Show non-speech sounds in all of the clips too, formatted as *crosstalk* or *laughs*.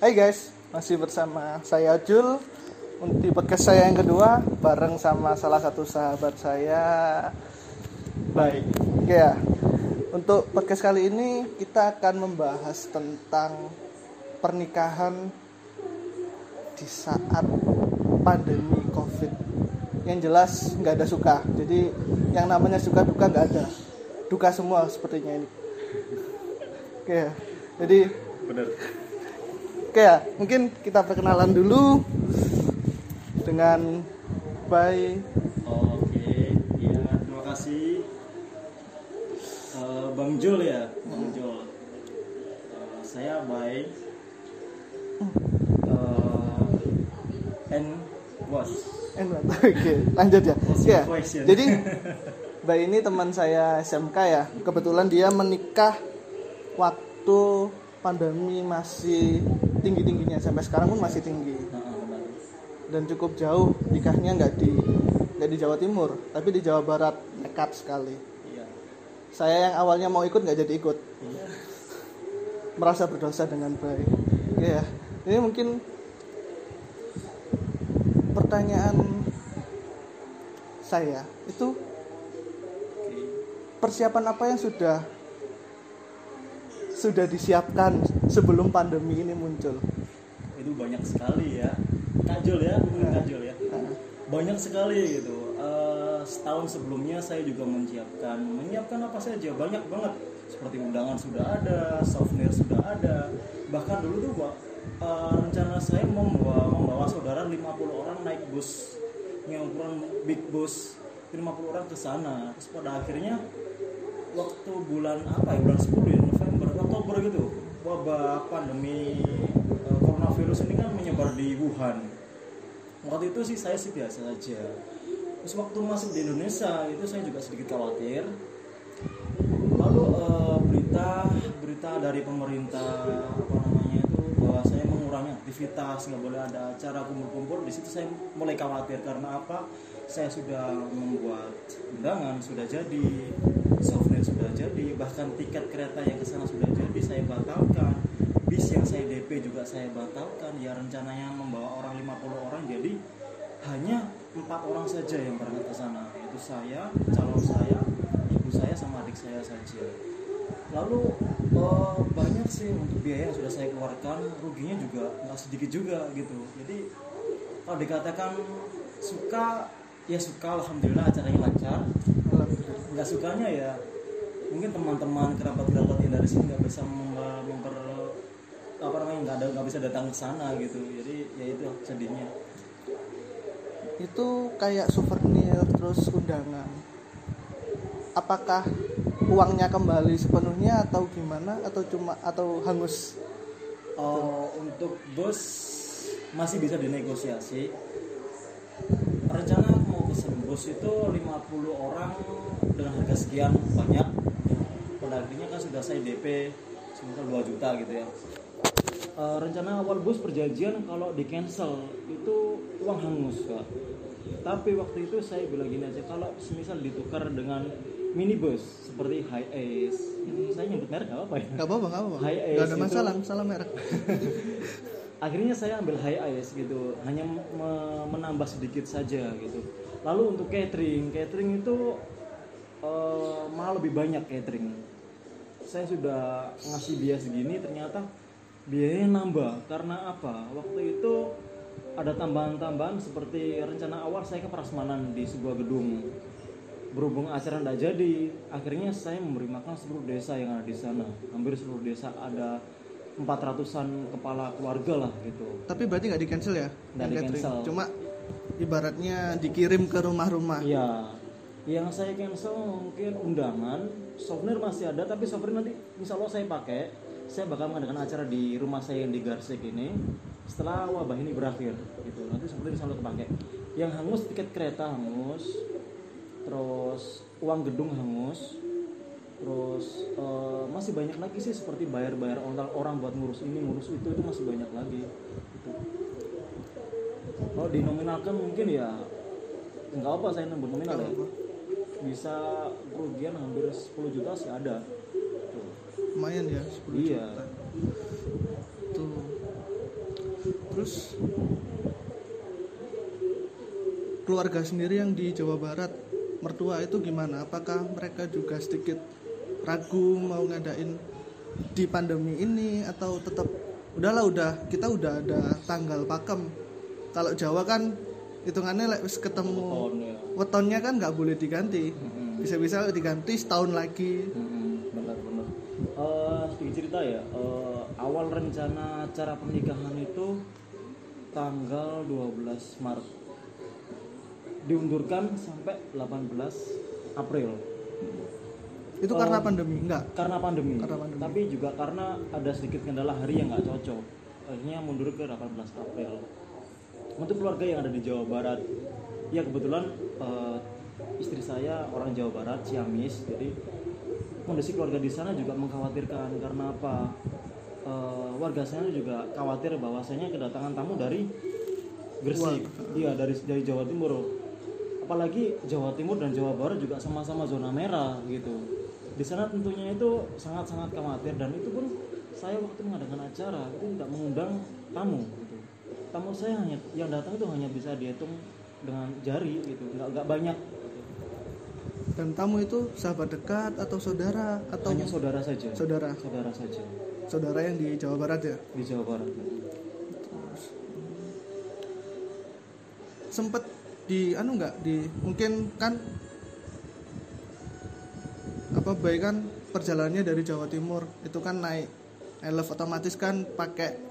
Hai guys, masih bersama saya Jul di podcast saya yang kedua bareng sama salah satu sahabat saya Baik. Oke ya. Untuk podcast kali ini kita akan membahas tentang pernikahan di saat pandemi Covid. Yang jelas nggak ada suka. Jadi yang namanya suka duka nggak ada. Duka semua sepertinya ini. Oke ya. Jadi bener Oke ya, mungkin kita perkenalan dulu dengan Bay. oke ya terima kasih Eh, bang Jul ya bang Jul Eh, saya baik uh, and what Enak. Oke, lanjut ya. Ya. your question? Jadi *laughs* Bay ini teman saya SMK ya. Kebetulan dia menikah waktu pandemi masih tinggi-tingginya. Sampai sekarang pun masih tinggi. Dan cukup jauh nikahnya nggak di nggak di Jawa Timur tapi di Jawa Barat. Nekat sekali. iya. Saya yang awalnya mau ikut nggak jadi ikut. iya. Merasa berdosa dengan baik. Ya, ini mungkin pertanyaan saya. Itu persiapan apa yang sudah sudah disiapkan sebelum pandemi ini muncul? itu banyak sekali ya. Kajol ya bukan Nah. kajol ya. Nah, banyak sekali gitu. Eh, setahun sebelumnya saya juga menyiapkan menyiapkan apa saja. Banyak banget. Seperti undangan sudah ada souvenir sudah ada. Bahkan dulu tuh Pak, eh, rencana saya membawa membawa saudara 50 orang naik bus. Yang ukuran big bus 50 orang ke sana. Terus pada akhirnya waktu bulan apa ya? Bulan 10 ya? November Oktober gitu wabah pandemi eh, coronavirus ini kan menyebar di Wuhan. Waktu itu sih saya sih biasa saja terus waktu masuk di Indonesia itu saya juga sedikit khawatir. Lalu eh, berita berita dari pemerintah apa namanya itu bahwa saya mengurangi aktivitas nggak boleh ada acara kumpul-kumpul di situ saya mulai khawatir karena apa saya sudah membuat undangan sudah jadi. Souvenir sudah jadi. Bahkan tiket kereta yang ke sana sudah jadi saya batalkan. Bis yang saya DP juga saya batalkan. Ya rencananya membawa orang 50 orang. Jadi hanya empat orang saja yang berangkat ke sana. Yaitu saya calon saya ibu saya sama adik saya saja. Lalu eh, banyak sih untuk biaya yang sudah saya keluarkan. Ruginya juga nggak sedikit juga gitu. Jadi kalau dikatakan suka ya suka alhamdulillah acaranya lancar nggak sukanya ya mungkin teman-teman kerabat-kerabat yang dari sini nggak bisa memper, memper apa namanya nggak ada nggak bisa datang ke sana gitu jadi ya itu sedihnya Itu kayak souvenir terus undangan. Apakah uangnya kembali sepenuhnya atau gimana atau cuma atau hangus? Oh, untuk bus masih bisa dinegosiasi. Rencana bus itu 50 orang dengan harga sekian banyak. Pada akhirnya kan sudah saya DP sekitar 2 juta gitu ya. Eh, rencana awal bus perjanjian kalau di cancel itu uang hangus kak. Tapi waktu itu saya bilang gini aja kalau semisal ditukar dengan minibus seperti High Ace, ini saya nyebut merek nggak apa ya? Gak apa-apa, gak apa-apa. High Gak Ace ada itu- masalah, salah merek. *laughs* akhirnya saya ambil high ice gitu hanya me- menambah sedikit saja gitu lalu untuk catering catering itu eh, malah lebih banyak catering saya sudah ngasih biaya segini ternyata biayanya nambah karena apa waktu itu ada tambahan-tambahan seperti rencana awal saya ke prasmanan di sebuah gedung berhubung acara tidak jadi akhirnya saya memberi makan seluruh desa yang ada di sana hampir seluruh desa ada 400an kepala keluarga lah gitu Tapi berarti nggak di cancel ya? Nggak catering? di-cancel. Cuma ibaratnya dikirim ke rumah-rumah. Iya. Yang saya cancel mungkin undangan souvenir masih ada tapi souvenir nanti insya Allah saya pakai. Saya bakal mengadakan acara di rumah saya yang di Garsik ini. Setelah wabah ini berakhir gitu. Nanti souvenir insya Allah kepake. Yang hangus tiket kereta hangus terus uang gedung hangus terus eh, masih banyak lagi sih seperti bayar-bayar orang orang buat ngurus ini ngurus itu itu masih banyak lagi gitu. Kalau dinominalkan mungkin ya nggak apa saya nembus nominal ya. Bisa kerugian hampir 10 juta sih ada. Tuh. lumayan ya 10 Iya. juta. Tuh. Terus keluarga sendiri yang di Jawa Barat mertua itu gimana? Apakah mereka juga sedikit ragu mau ngadain di pandemi ini atau tetap udahlah udah kita udah ada tanggal pakem kalau Jawa kan hitungannya like, ketemu ya. wetonnya kan nggak boleh diganti Mm-mm. bisa-bisa diganti setahun lagi Mm-mm, benar-benar. Sedikit cerita ya. eh, awal rencana acara pernikahan itu tanggal 12 Maret. Diundurkan sampai 18 April itu karena pandemi enggak karena pandemi. Karena pandemi. Tapi juga karena ada sedikit kendala hari yang nggak cocok. Akhirnya mundur ke 18 April. Untuk keluarga yang ada di Jawa Barat, ya kebetulan eh, istri saya orang Jawa Barat, Ciamis, jadi kondisi keluarga di sana juga mengkhawatirkan karena apa? Eh, warga sana juga khawatir bahwasanya kedatangan tamu dari Gresik, iya dari dari Jawa Timur. Apalagi Jawa Timur dan Jawa Barat juga sama-sama zona merah gitu. Di sana tentunya itu sangat-sangat khawatir dan itu pun saya waktu mengadakan acara itu tidak mengundang tamu. Tamu saya hanya yang datang itu hanya bisa dihitung dengan jari gitu, nggak nggak banyak. dan tamu itu sahabat dekat atau saudara atau Hanya saudara saja. saudara Saudara saja saudara yang di Jawa Barat ya di Jawa Barat. sempet di anu nggak di mungkin kan apa baik kan perjalanannya dari Jawa Timur itu kan naik elef otomatis kan pakai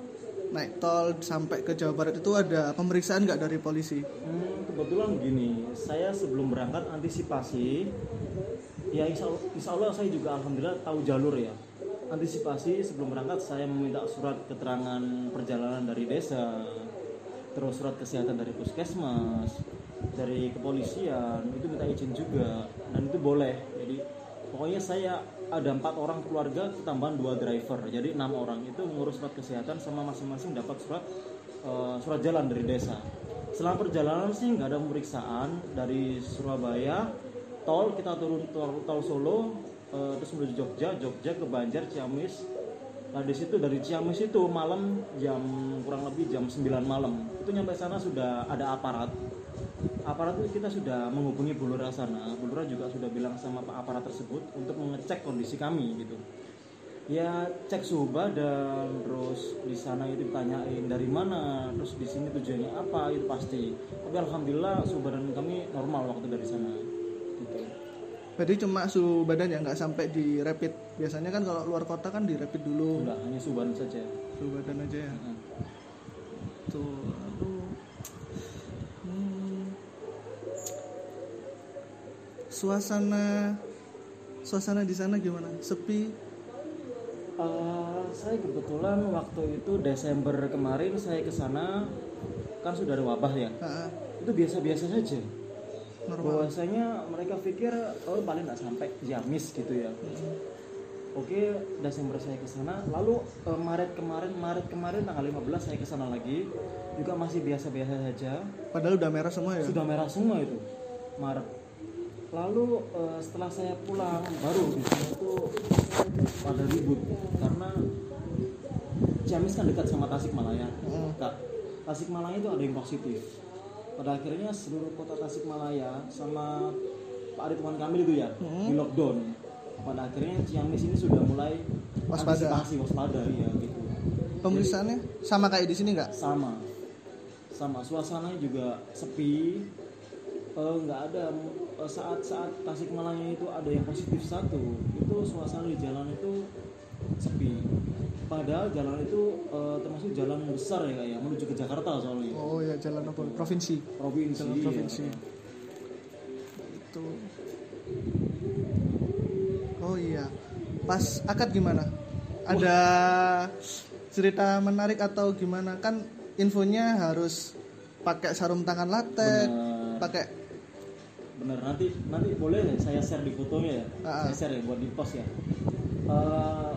naik tol sampai ke Jawa Barat itu ada pemeriksaan nggak dari polisi Hmm, kebetulan gini, saya sebelum berangkat antisipasi, ya insya Allah, insya Allah saya juga alhamdulillah tahu jalur ya. Antisipasi sebelum berangkat saya meminta surat keterangan perjalanan dari desa, terus surat kesehatan dari puskesmas, dari kepolisian, itu minta izin juga, dan itu boleh. Jadi pokoknya saya ada empat orang keluarga tambahan dua driver, jadi enam orang itu mengurus surat kesehatan sama masing-masing dapat surat eh, surat jalan dari desa. Selama perjalanan sih nggak ada pemeriksaan dari Surabaya, tol kita turun tol, tol Solo, eh, terus menuju Jogja, Jogja ke Banjar, Ciamis. Nah di situ dari Ciamis itu malam jam kurang lebih jam 9 malam itu nyampe sana sudah ada aparat. Aparat itu kita sudah menghubungi Bulura sana. Bulura juga sudah bilang sama pak aparat tersebut untuk mengecek kondisi kami gitu ya cek suhu badan terus di sana itu ditanyain dari mana terus di sini tujuannya apa itu pasti tapi alhamdulillah suhu badan kami normal waktu dari sana gitu Berarti cuma suhu badan ya nggak sampai di rapid. Biasanya kan kalau luar kota kan di rapid dulu enggak hanya suhu badan saja suhu badan aja ya. Heeh. Tuh, aduh. Hmm. Suasana suasana di sana gimana? Sepi. Eh, saya kebetulan waktu itu Desember kemarin saya ke sana kan sudah ada wabah ya ah, itu biasa-biasa saja normal. bahwasanya mereka pikir oh paling nggak sampai Ciamis gitu ya Oke, Desember saya ke sana. Lalu eh, Maret kemarin, Maret kemarin tanggal 15 saya ke sana lagi. Juga masih biasa-biasa saja. Padahal udah merah semua ya. Sudah merah semua itu. Maret. Lalu eh, setelah saya pulang baru tuh pada ribut karena Ciamis kan dekat sama Tasikmalaya. Mm. Kak, Tasikmalaya itu ada yang positif. Pada akhirnya seluruh kota Tasikmalaya sama Pak Ridwan Kamil itu ya di lockdown. Pada akhirnya Ciamis ini sudah mulai Waspada. antisipasi waspada ya gitu. Pemeriksaannya sama kayak di sini nggak? Sama, sama suasananya juga sepi. Eh, nggak ada eh, saat-saat Tasikmalaya itu ada yang positif satu, itu suasana di jalan itu sepi. Padahal jalan itu eh, termasuk jalan besar ya kayak menuju ke Jakarta soalnya. Oh ya jalan apa? Provinsi. provinsi. Jalan iya. provinsi. Itu. Oh iya. Pas akad gimana? Ada cerita menarik atau gimana? Kan infonya harus pakai sarung tangan Benar. pakai Bener nanti nanti boleh saya share di fotonya ya. Ah. Saya share ya buat di post ya. Eh,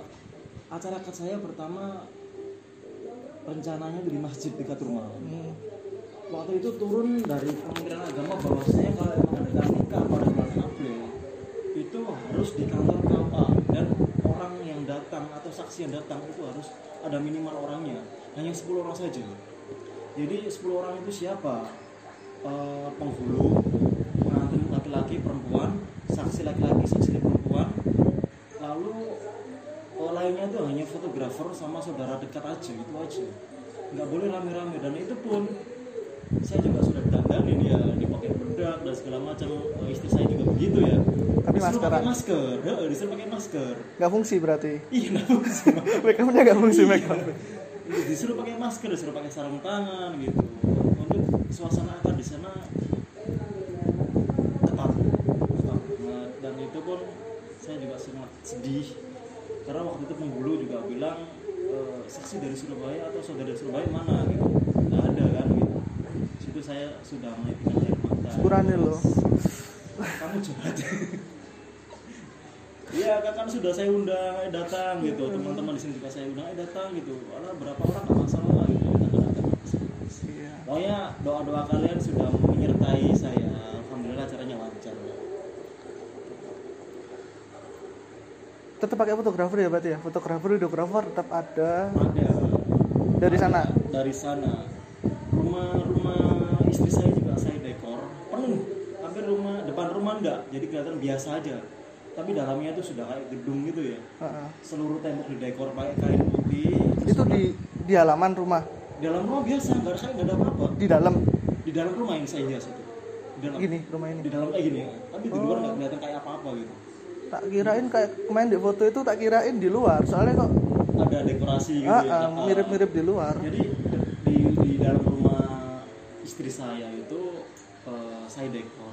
acara akad saya pertama rencananya di masjid dekat rumah. hmm, Waktu itu turun dari Kementerian Agama bahwasanya kalau mengadakan nikah pada bulan April itu harus di kantor KUA dan orang yang datang atau saksi yang datang itu harus ada minimal orangnya hanya 10 orang saja. jadi 10 orang itu siapa Eh, penghulu laki-laki perempuan saksi laki-laki saksi perempuan. Lalu eh, lainnya itu hanya fotografer sama saudara dekat aja itu aja. Nggak boleh rame-rame. Dan itu pun saya juga sudah dandanin ya dipakai bedak dan segala macam. Eh, istri saya juga begitu ya. Tapi disuruh maskeran. pakai masker. Heeh, disuruh pakai masker. Nggak fungsi berarti. Iya nggak fungsi. *laughs* Make upnya nggak fungsi make up disuruh pakai masker disuruh pakai sarung tangan gitu. Untuk suasana akan di sana ketat ketat banget dan itu pun saya juga sangat sedih. Karena waktu itu penghulu juga bilang "Eh, saksi dari Surabaya atau saudara dari Surabaya mana? Gitu. Nggak ada kan gitu. Situ saya sudah menitikkan air mata. Sepurane loh. kamu jahat. Iya kan, kan sudah saya undang ayo datang gitu. Teman-teman di sini juga saya undang ayo datang gitu. Alah berapa orang nggak masalah gitu. Kita nggak ada masalah. Iya. Pokoknya doa-doa kalian sudah menyertai saya. Alhamdulillah caranya lancar tetap pakai fotografer ya berarti ya? Fotografer videografer tetap ada. Ada. Dari sana? Dari sana. Rumah-rumah istri saya juga saya dekor. Penuh. Hampir rumah depan rumah enggak. Jadi kelihatan biasa aja. Tapi dalamnya itu sudah kayak gedung gitu ya. Heeh. seluruh tembok didekor pakai kain putih. Itu di di halaman rumah? Di dalam rumah biasa nggak kayak nggak ada apa-apa. Di dalam? Di dalam rumah yang saya hias itu. Di dalam. Gini rumah ini. Di dalam kayak gini tapi di luar nggak kelihatan kayak apa-apa gitu tak kirain kayak kemarin di foto itu tak kirain di luar. Soalnya kok ada dekorasi gitu ah, ya ah, Ah. mirip-mirip di luar. Jadi di, di dalam rumah istri saya itu eh, saya dekor.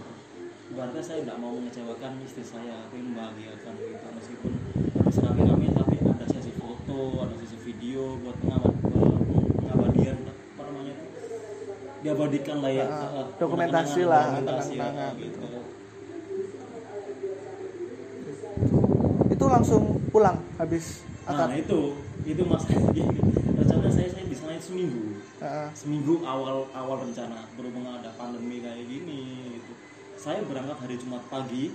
Berarti saya tidak mau mengecewakan istri saya tapi membahagiakan gitu. Meskipun harus rame-rame tapi ada sesi foto ada sesi video buat pengabad pengabadian apa namanya itu? Diabadikan lah ya eh, dokumentasi lah, dokumentasi ya, gitu langsung pulang habis nah akad. itu itu masalahnya *laughs* rencana saya saya di sana itu seminggu. Heeh. seminggu awal awal rencana berhubung ada pandemi kayak gini gitu. saya berangkat hari Jumat pagi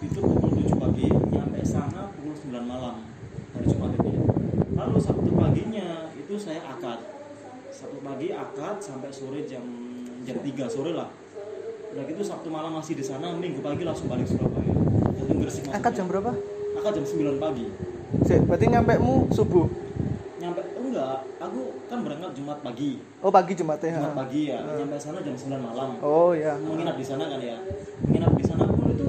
itu pukul 7 pagi nyampe sana pukul 9 malam hari Jumat itu ya. lalu Sabtu paginya itu saya akad. Sabtu pagi akad sampai sore jam jam 3 sore lah. Udah gitu Sabtu malam masih di sana Minggu pagi langsung balik Surabaya. Akad jam berapa akad jam 9 pagi. Sik, berarti nyampe mu subuh? Nyampe enggak. Aku kan berangkat Jumat pagi. Oh pagi Jumat ha. pagi ya. Nyampe sana jam 9 malam. Oh ya menginap di sana kan ya? Menginap di sana. Pun itu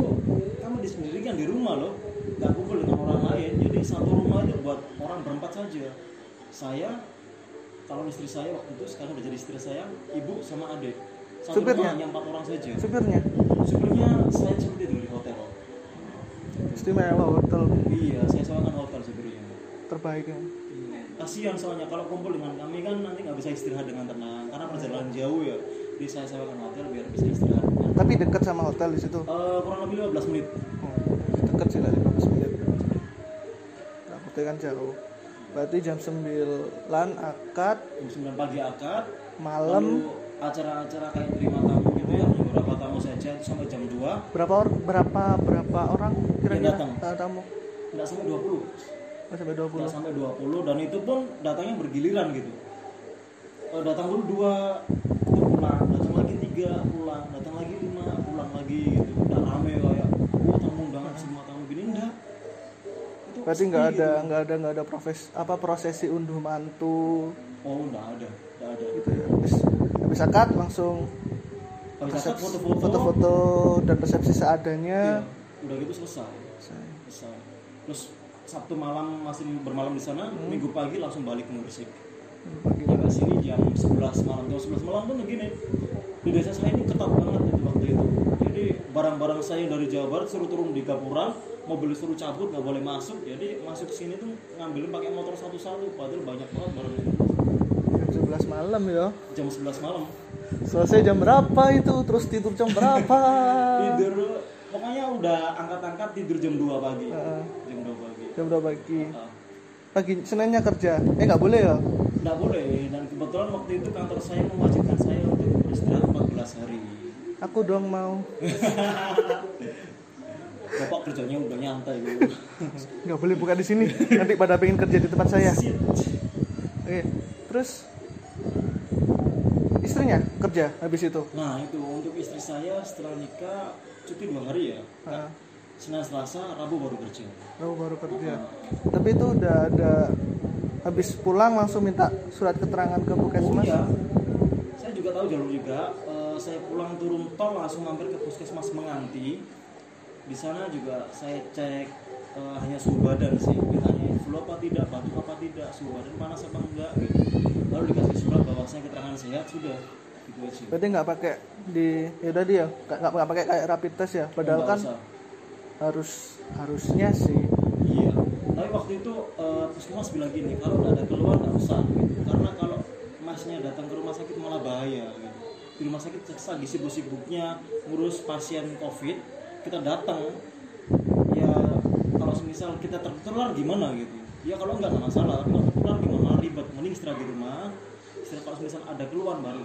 kamu di sendiri kan di rumah loh. Nggak kumpul dengan orang lain. Jadi satu rumah itu buat orang berempat saja. Saya kalau istri saya waktu itu sekarang udah jadi istri saya ibu sama adik. Satu Supirnya? rumah hanya empat orang saja. Supirnya? Supirnya saya seperti itu di hotel istimewa hotel iya saya sewakan hotel supirnya terbaik ya. Kasihan soalnya kalau kumpul dengan kami kan nanti nggak bisa istirahat dengan tenang karena perjalanan jauh ya. Jadi saya sewakan hotel biar bisa istirahat. Dengan tapi dekat sama hotel di situ? Eh, kurang lebih 15 menit. Oh, dekat sih lah 15 menit. Hotel kan jauh. Berarti jam 9 akad. Jam 9 pagi akad. Malam. Acara-acara kayak terima itu sampai jam 2 berapa or, berapa berapa orang kira-kira datang. tamu nggak sampai 20 Oh, sampai nggak 20 sampai 20 dan itu pun datangnya bergiliran gitu. Eh, datang dulu dua pulang datang lagi tiga pulang datang lagi lima pulang lagi gitu. Udah rame kayak wah tamu undangan semua tamu gini enggak itu berarti nggak ada gitu. nggak ada nggak ada profes apa prosesi unduh mantu? Oh enggak ada enggak ada. Gitu ya. Habis habis akad langsung foto-foto. Foto-foto dan resepsi iya, seadanya udah gitu selesai. Saya- selesai. Terus Sabtu malam masih bermalam di sana Minggu pagi langsung balik ke Gresik. Pagi. Nyampe sini jam 11 malam. Jam 11 malam pun begini di desa saya ini ketat banget itu waktu itu. Jadi barang-barang saya dari Jawa Barat suruh turun di Gapura mobil suruh cabut nggak boleh masuk. Jadi masuk ke sini tuh ngambilin pakai motor satu-satu padahal banyak banget barangnya. Jam 11 malam ya. Jam 11 malam selesai jam berapa itu? Terus tidur jam berapa? *laughs* Tidur pokoknya udah angkat-angkat tidur jam 2 pagi. Heeh. jam 2 pagi. Jam berapa pagi. Ah. pagi seninnya kerja. Eh nggak boleh ya? Nggak boleh. Dan kebetulan waktu itu kantor saya mewajibkan saya untuk beristirahat 14 hari. Aku doang mau. *laughs* Bapak kerjanya udah nyantai gitu nggak boleh buka di sini. Nanti pada pengen kerja di tempat saya. Oke terus istrinya kerja habis itu Nah itu untuk istri saya setelah nikah cuti dua hari ya. Ah. Senin Selasa Rabu baru kerja. Baru baru kerja. Tapi itu udah ada habis pulang langsung minta surat keterangan ke Oh puskesmas. iya. Saya juga tahu jalur juga. Eh, saya pulang turun tol langsung mampir ke puskesmas Menganti. Di sana juga saya cek eh, hanya suhu badan sih. Ditanya flu apa tidak, batuk apa tidak, suhu badan panas apa enggak gitu. Lalu dikasih surat saya keterangan sehat sudah. Gitu aja. Berarti nggak pakai di ya udah dia nggak nggak pakai kayak rapid test ya. Padahal kan usah. harus harusnya sih. Iya. Tapi waktu itu eh, puskesmas bilang gini, kalau nggak ada keluhan nggak usah gitu. Karena kalau masnya datang ke rumah sakit malah bahaya gitu. Di rumah sakit lagi sibuk-sibuknya ngurus pasien COVID, kita datang ya kalau semisal kita tertular gimana gitu. Ya kalau nggak nggak masalah, tapi kalau tertular gimana ribet. Mending istirahat di rumah. Kalau semisal ada keluhan baru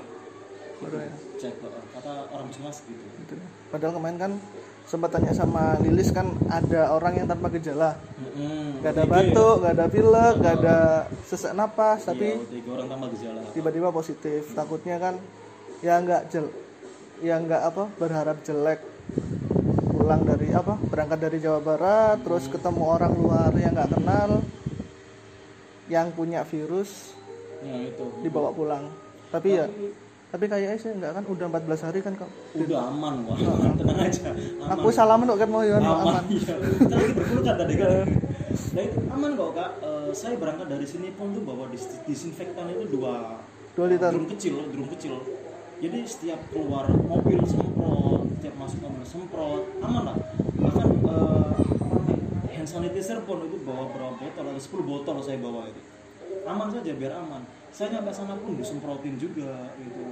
Baru ya. cek kata orang puskesmas gitu. Gitu. Padahal kemarin kan sempat tanya sama Lilis kan ada orang yang tanpa gejala. Mm-mm. Gak ada OTG ya? batuk, gak ada pilek, gak ada sesak napas, Iya, tapi OTG orang tanpa gejala. tiba-tiba positif. Takutnya kan ya nggak jel, ya nggak apa berharap jelek pulang dari apa berangkat dari Jawa Barat terus ketemu orang luar yang nggak kenal yang punya virus Ya itu. dibawa pulang. Tapi ya tapi kayaknya sih nggak kan udah 14 hari kan kok udah aman wah tenang aja. Aman. Aku salaman kok kan mau aman, aman. iya. Kita lagi berpelukan tadi kan nah itu aman kok kak. Eh, saya berangkat dari sini pun tuh bawa dis- disinfektan itu dua Dua liter. drum kecil drum kecil. Jadi setiap keluar mobil semprot setiap masuk mobil semprot aman lah. Bahkan eh, namanya, hand sanitizer pun itu bawa berapa botol ada 10 botol saya bawa itu aman saja biar aman. Saya nyampe sana pun disemprotin juga gitu.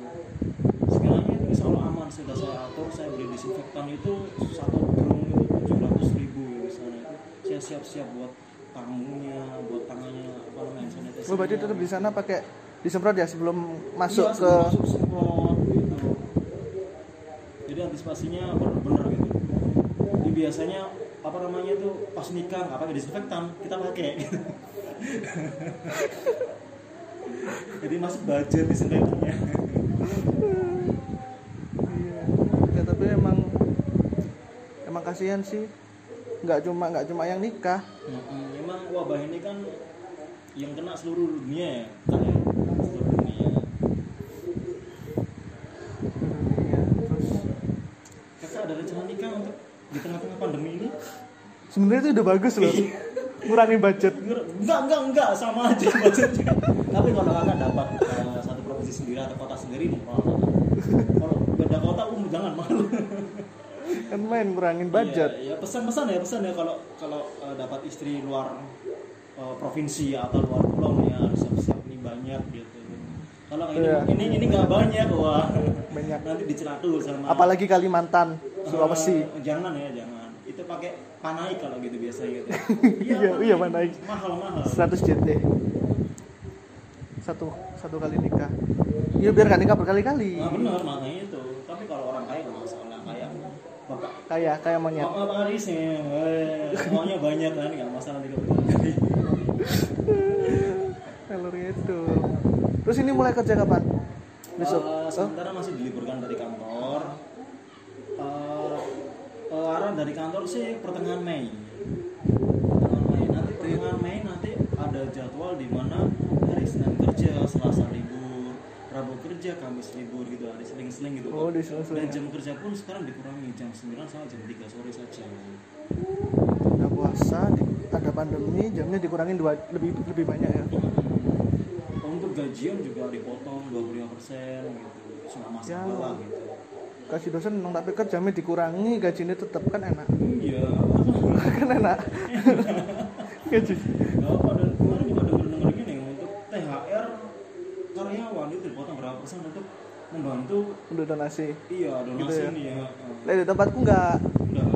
Sekiranya itu insya Allah aman sudah saya atur saya beli disinfektan itu satu drum itu tujuh ratus ribu ya itu saya siap-siap buat tamunya buat tangannya apa namanya sanitizer oh berarti tetap di sana pakai disemprot ya sebelum masuk iya, ke sebelum masuk semprot gitu. Jadi antisipasinya bener-bener gitu. Jadi biasanya apa namanya itu pas nikah nggak pakai disinfektan kita pakai gitu. *laughs* jadi masuk budget disinfektannya Iya. Ya tapi emang emang kasihan sih. Nggak cuma nggak cuma yang nikah. Mm-mm. emang wabah ini kan yang kena seluruh dunia ya ya? seluruh dunia Iya, Terus kakak ada rencana nikah untuk di tengah-tengah pandemi ini sebenarnya itu udah bagus loh. Ngurangin budget. enggak enggak enggak sama aja budgetnya tapi kalau kakak dapat eh, satu provinsi sendiri atau kota sendiri murah kalau beda kota um jangan malu Kan main ngurangin budget. Iya, ya pesan-pesan ya pesan ya kalau kalau eh, dapat istri luar eh, provinsi atau luar pulau nih ya harus siap-siap ini banyak gitu kalau ini Iya. ini ini nggak banyak wah Banyak. nanti dicelatu sama Apalagi Kalimantan, Sulawesi. Eh, jangan ya jangan itu pakai panai kalau gitu biasa gitu *laughs* Iya, iya, Panai. mahal mahal 100 JT. Satu satu kali nikah. Iya biar gak nikah berkali-kali. nah benar makanya itu tapi kalau orang kaya nggak masalah kaya bapak Kayak kayak monyet. Bapak Pak Aris nih, eh, semuanya banyak kan, nggak masalah tiga kali. Alur itu. Terus ini mulai kerja kapan? Besok. Eh, Oh, sementara masih diliburkan dari kantor. Eh, eh, arah dari kantor sih pertengahan Mei. Pertengahan Mei. Nanti pertengahan Mei nanti ada jadwal di mana hari Senin kerja, Selasa libur, Rabu kerja, Kamis libur gitu, hari seling-seling gitu. Oh. Dan jam kerja pun sekarang dikurangi jam 9 sampai jam 3 sore saja. udah puasa, ada pandemi, jamnya dikurangin dua lebih lebih banyak ya. Untuk gajian juga dipotong 25% gitu. Cuma masalah Ya. gitu. Kasih dosen nong tapi jamnya dikurangi, gajinya tetap kan enak. Iya. *laughs* kan enak. *laughs* Gaji. Gak apa dan kemarin juga denger gini untuk THR karyawan itu dipotong berapa persen untuk membantu Untuk donasi. iya donasi Gitu ya. ini ya. Lah di tempatku nggak Udah.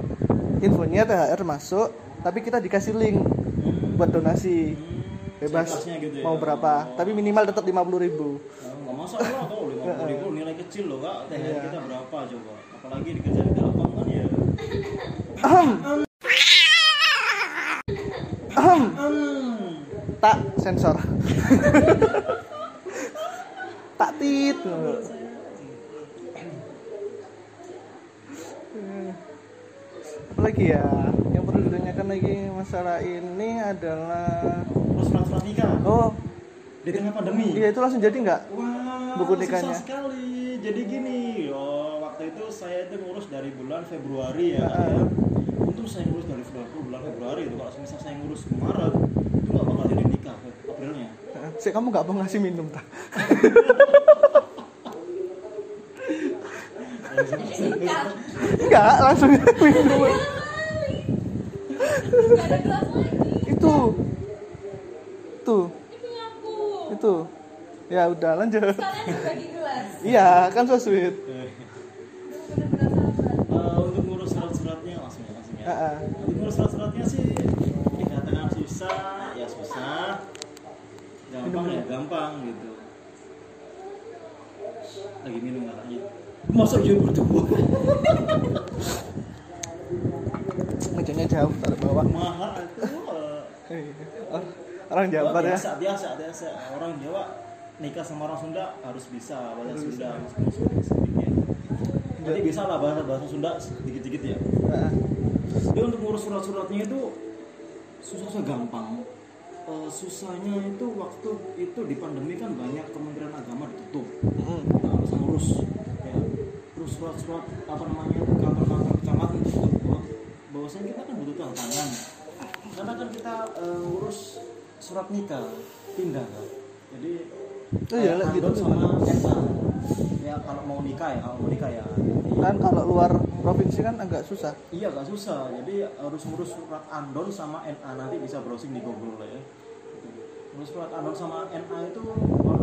infonya THR masuk, tapi kita dikasih link Hmm. buat donasi. Hmm, Bebas gitu ya. mau berapa, Oh. tapi minimal tetap 50.000 ribu. Ya, masa murah tau lima puluh ribu nilai kecil loh kak thr yeah. kita berapa coba apalagi dikerja di lapang kan ya um. Um. Um. tak sensor *laughs* tak tit apalagi ya yang perlu ditanyakan lagi masalah ini adalah plus oh di tengah pandemi. iya itu langsung jadi nggak Wah, Buku susah nikahnya. sekali. Jadi gini, oh, waktu itu saya itu ngurus dari bulan Februari ya. Ah. ya. Untung saya ngurus dari Februari, bulan Februari itu kalau misal saya ngurus Maret itu nggak bakal jadi nikah Aprilnya. sih kamu nggak mau ngasih minum tak Singkat. nggak langsung minum itu tuh. Itu ya udah lanjut Kalian berbagi gelas. iya kan so sweet Eh, eh, untuk ngurus surat-suratnya langsung ya, langsung ya. Ah, ah. Untuk ngurus surat-suratnya sih dikatakan susah, ya susah. Gampang ya dulu. gampang gitu. Lagi minum katanya. Masa iya berdua? mejanya jauh taruh bawah Mahal itu. Oh, orang Jawa Oh, ya biasa, biasa, biasa. Orang Jawa nikah sama orang Sunda harus bisa bahasa Sunda meskipun sedikit. Jadi bisa lah bahasa bahasa Sunda sedikit-sedikit ya. Ah, Dia untuk ngurus surat-suratnya itu susah-susah gampang. Eh, susahnya itu waktu itu di pandemi kan banyak kementerian agama ditutup. mm. Nah, harus ngurus ya. Terus surat-surat apa namanya itu kantor-kantor kecamatan ditutup bahwa bahwasanya kita kan butuh tangan. Karena kan kita eh, ngurus surat nikah pindah kan. Jadi Oh iya, gitu sama SA. Ya kalau mau nikah ya, kalau mau nikah ya. kan kalau luar provinsi kan agak susah Iya gak susah, jadi harus ngurus surat andon sama NA nanti bisa browsing di Google lah ya. Ngurus surat andon sama NA itu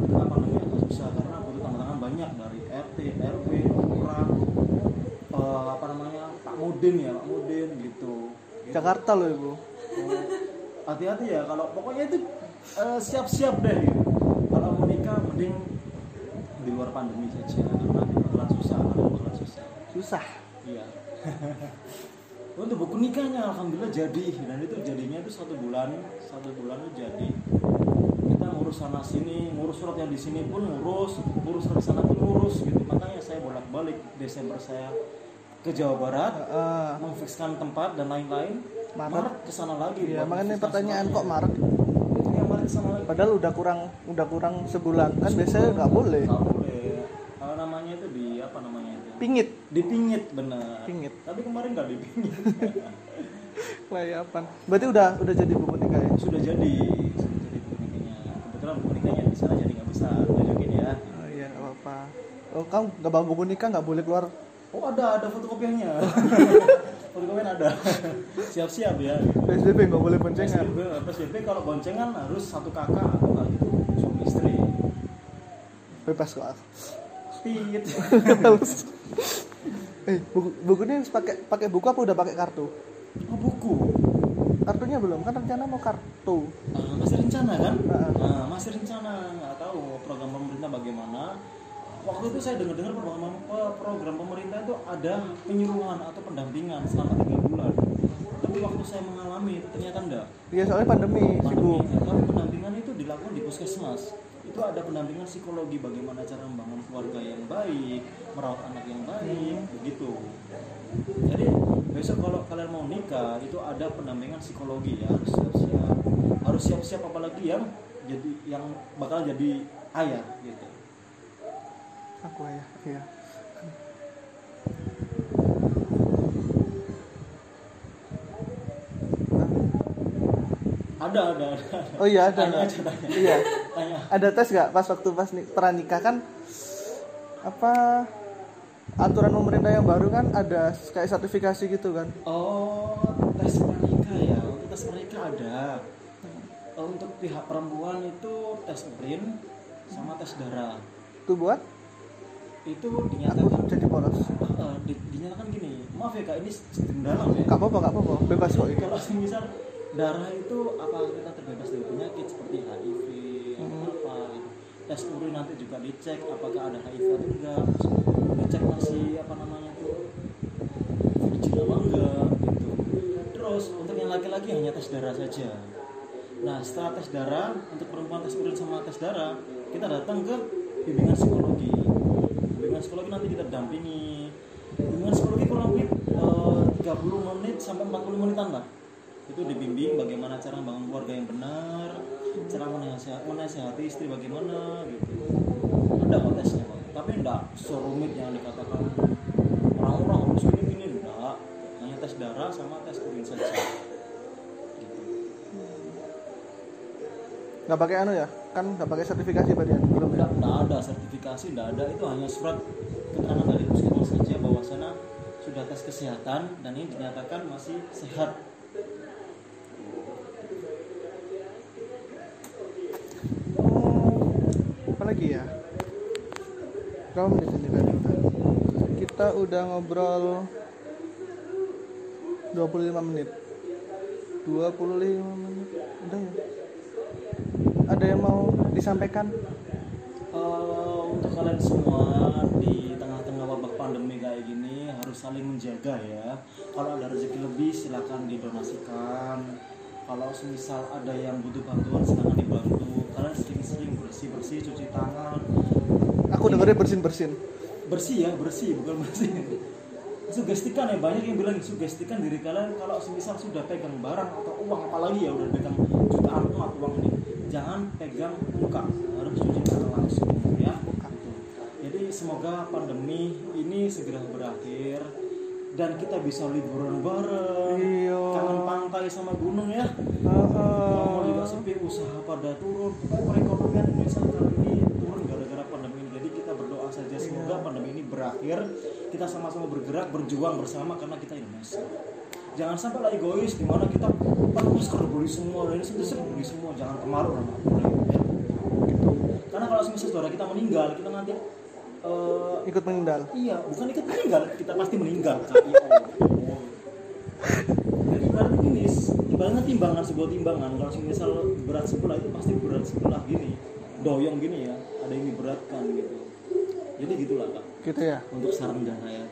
tengah pandemi agak susah karena butuh tanda tangan banyak dari RT, RW, lurah, eh, apa namanya Pak Mudin ya Pak Mudin gitu. Gitu. Jakarta loh ibu Oh, Hati-hati ya kalau pokoknya itu eh, siap-siap deh. Gitu. Kalau mau nikah mending di luar pandemi saja karena nanti bakalan susah, nanti bakalan susah. susah Iya. *laughs* Untuk buku nikahnya alhamdulillah jadi dan itu jadinya itu satu bulan satu bulan itu jadi kita ngurus sana sini ngurus surat yang di sini pun ngurus ngurus surat sana pun ngurus gitu makanya saya bolak balik Desember saya ke Jawa Barat Ah, memfikskan tempat dan lain-lain Maret. Maret ke sana lagi Iya, buat makanya pertanyaan kok. Maret? Iya, Maret lagi. Padahal udah kurang udah kurang sebulan. Kan biasanya nggak boleh. Nggak boleh. Kalau namanya itu di apa namanya itu? Pingit. Dipingit benar. Pingit. tapi kemarin nggak dipingit layapan *laughs* berarti udah udah jadi buku nikah ya? Sudah jadi sudah jadi buku nikahnya. Kebetulan buku nikahnya di sana jadi nggak bisa tunjukin ya. Oh iya nggak apa oh kamu nggak bawa buku nikah nggak boleh keluar oh ada ada fotokopiannya. *laughs* Fotokopian ada. Siap-siap ya. PSBB nggak boleh boncengan. PSBB, PSBB kalau boncengan harus satu kakak atau nggak gitu suami istri. Bebas kok. Tit *laughs* eh buku bukunya harus pakai pakai buku apa udah pakai kartu? Oh buku? Kartunya belum kan rencana mau kartu. Ah, masih rencana kan? Ah. Nah, masih rencana nggak tahu program pemerintah bagaimana waktu itu saya dengar-dengar program, program pemerintah itu ada penyuluhan atau pendampingan selama tiga bulan. Tapi waktu saya mengalami ternyata enggak. Iya soalnya pandemi pandemi sibuk. tapi pendampingan itu dilakukan di puskesmas. Itu ada pendampingan psikologi bagaimana cara membangun keluarga yang baik merawat anak yang baik begitu. Jadi besok kalau kalian mau nikah itu ada pendampingan psikologi ya. Harus siap-siap. Harus siap-siap apalagi yang jadi yang bakal jadi ayah gitu aku ya iya ada ada ada oh iya ada ada. tanya iya tanya ada tes nggak pas waktu pas nik- pranikah kan apa aturan pemerintah yang baru kan ada kayak sertifikasi gitu kan Oh, tes pernikah ya. Untuk tes pernikah ada. Untuk pihak perempuan itu tes urin sama tes darah. itu buat Itu aku dinyatakan jadi polos eh, di- dinyatakan gini. Maaf ya Kak, ini dalam ya. nggak apa-apa nggak apa-apa bebas kok itu Kalau misal darah itu apa kita terbebas dari penyakit seperti HIV Hmm. apa gitu. Tes urin nanti juga dicek apakah ada HIV atau enggak. Dicek masih apa namanya itu virgin apa enggak gitu. Terus untuk yang laki-laki hanya tes darah saja. Nah setelah tes darah untuk perempuan tes urin sama tes darah kita datang ke bimbingan psikologi. Bimbingan psikologi nanti kita dampingi. Bimbingan psikologi kurang lebih eh, 30 menit sampai 40 menitan lah itu dibimbing bagaimana cara membangun keluarga yang benar cara menasehati, menasehati istri bagaimana gitu ada kok tesnya Pak. tapi enggak serumit yang dikatakan orang-orang harus gini gini enggak hanya tes darah sama tes urin saja gitu. nggak pakai anu ya kan nggak pakai sertifikasi berarti ya? belum ya Enggak, enggak ada sertifikasi, enggak ada. Itu hanya surat keterangan dari puskesmas saja bahwa sana sudah tes kesehatan dan ini dinyatakan masih sehat. Oh, apa lagi ya? Berapa menit ini tadi udah kita udah ngobrol 25 menit. 25 menit? Udah ya ada yang mau disampaikan Eh, untuk kalian semua di tengah-tengah wabah pandemi kayak gini harus saling menjaga ya. Kalau ada rezeki lebih silakan didonasikan. Kalau semisal ada yang butuh bantuan silakan dibantu. Kalian sering-sering bersih-bersih, cuci tangan, aku dengernya bersin bersin bersih ya bersih bukan bersih *laughs* sugestikan ya banyak yang bilang sugestikan diri kalian kalau semisal sudah pegang barang atau uang apalagi ya udah pegang jutaan uang uang ini jangan pegang muka. Harus cuci tangan langsung ya. Jadi semoga pandemi ini segera berakhir dan kita bisa liburan bareng. Iya. kangen pantai sama gunung ya. Mau juga sepi usaha pada turun. Perekonomian Indonesia kali ini turun gara-gara pandemi ini. Jadi kita berdoa saja semoga pandemi ini berakhir. Kita sama-sama bergerak berjuang bersama karena kita Indonesia. Jangan sampai lah egois di mana kita pakai masker beli semua ini sendiri beli semua jangan kemaru lah nggak boleh ya. karena kalau misalnya saudara kita meninggal kita nanti eh, ikut meninggal Iya, bukan ikut meninggal, kita pasti meninggal. Ya Allah. Jadi ibaratnya gini, ibaratnya timbangan sebuah timbangan. Kalau misal berat sebelah itu pasti berat sebelah gini, doyong gini ya. Ada yang diberatkan gitu. Jadi gitulah kak. gitu ya Untuk saran dan saya.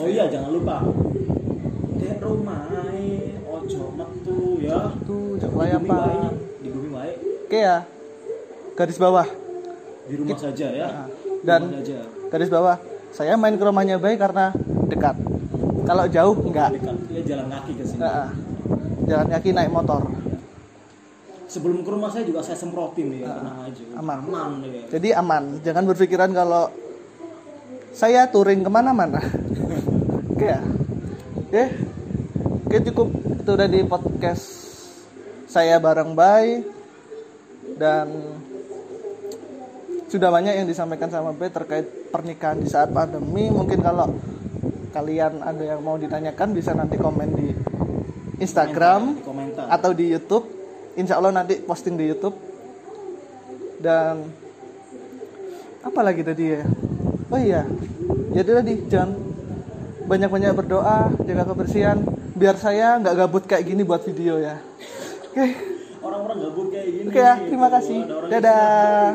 Oh iya, jangan lupa. Dek rumah, ojo metu ya. tuh baik, layapan di bumi baik, oke ya garis bawah. Di rumah saja ya. Ah, Di dan- rumah saja. garis bawah. Saya main ke rumahnya baik karena dekat. Kalau jauh enggak. Dekat, ya jalan kaki ke sini. Heeh. jalan kaki naik motor. Sebelum ke rumah saya juga saya semprotin ya, tenang aja aman. aman ya. jadi aman. Jangan berpikiran kalau saya touring ke mana-mana. *laughs* Oke ya. Oke oke cukup itu udah di podcast saya bareng Bay dan sudah banyak yang disampaikan sama Bay terkait pernikahan di saat pandemi mungkin kalau kalian ada yang mau ditanyakan bisa nanti komen di Instagram komentar atau di YouTube. Insya Allah nanti posting di YouTube. Dan apa lagi tadi ya? Oh iya, jadi tadi jangan banyak-banyak berdoa, jaga kebersihan. Biar saya nggak gabut kayak gini buat video ya. Oke, orang-orang gabut kayak gini oke ya. gitu. Terima kasih. Ada orang Dadah.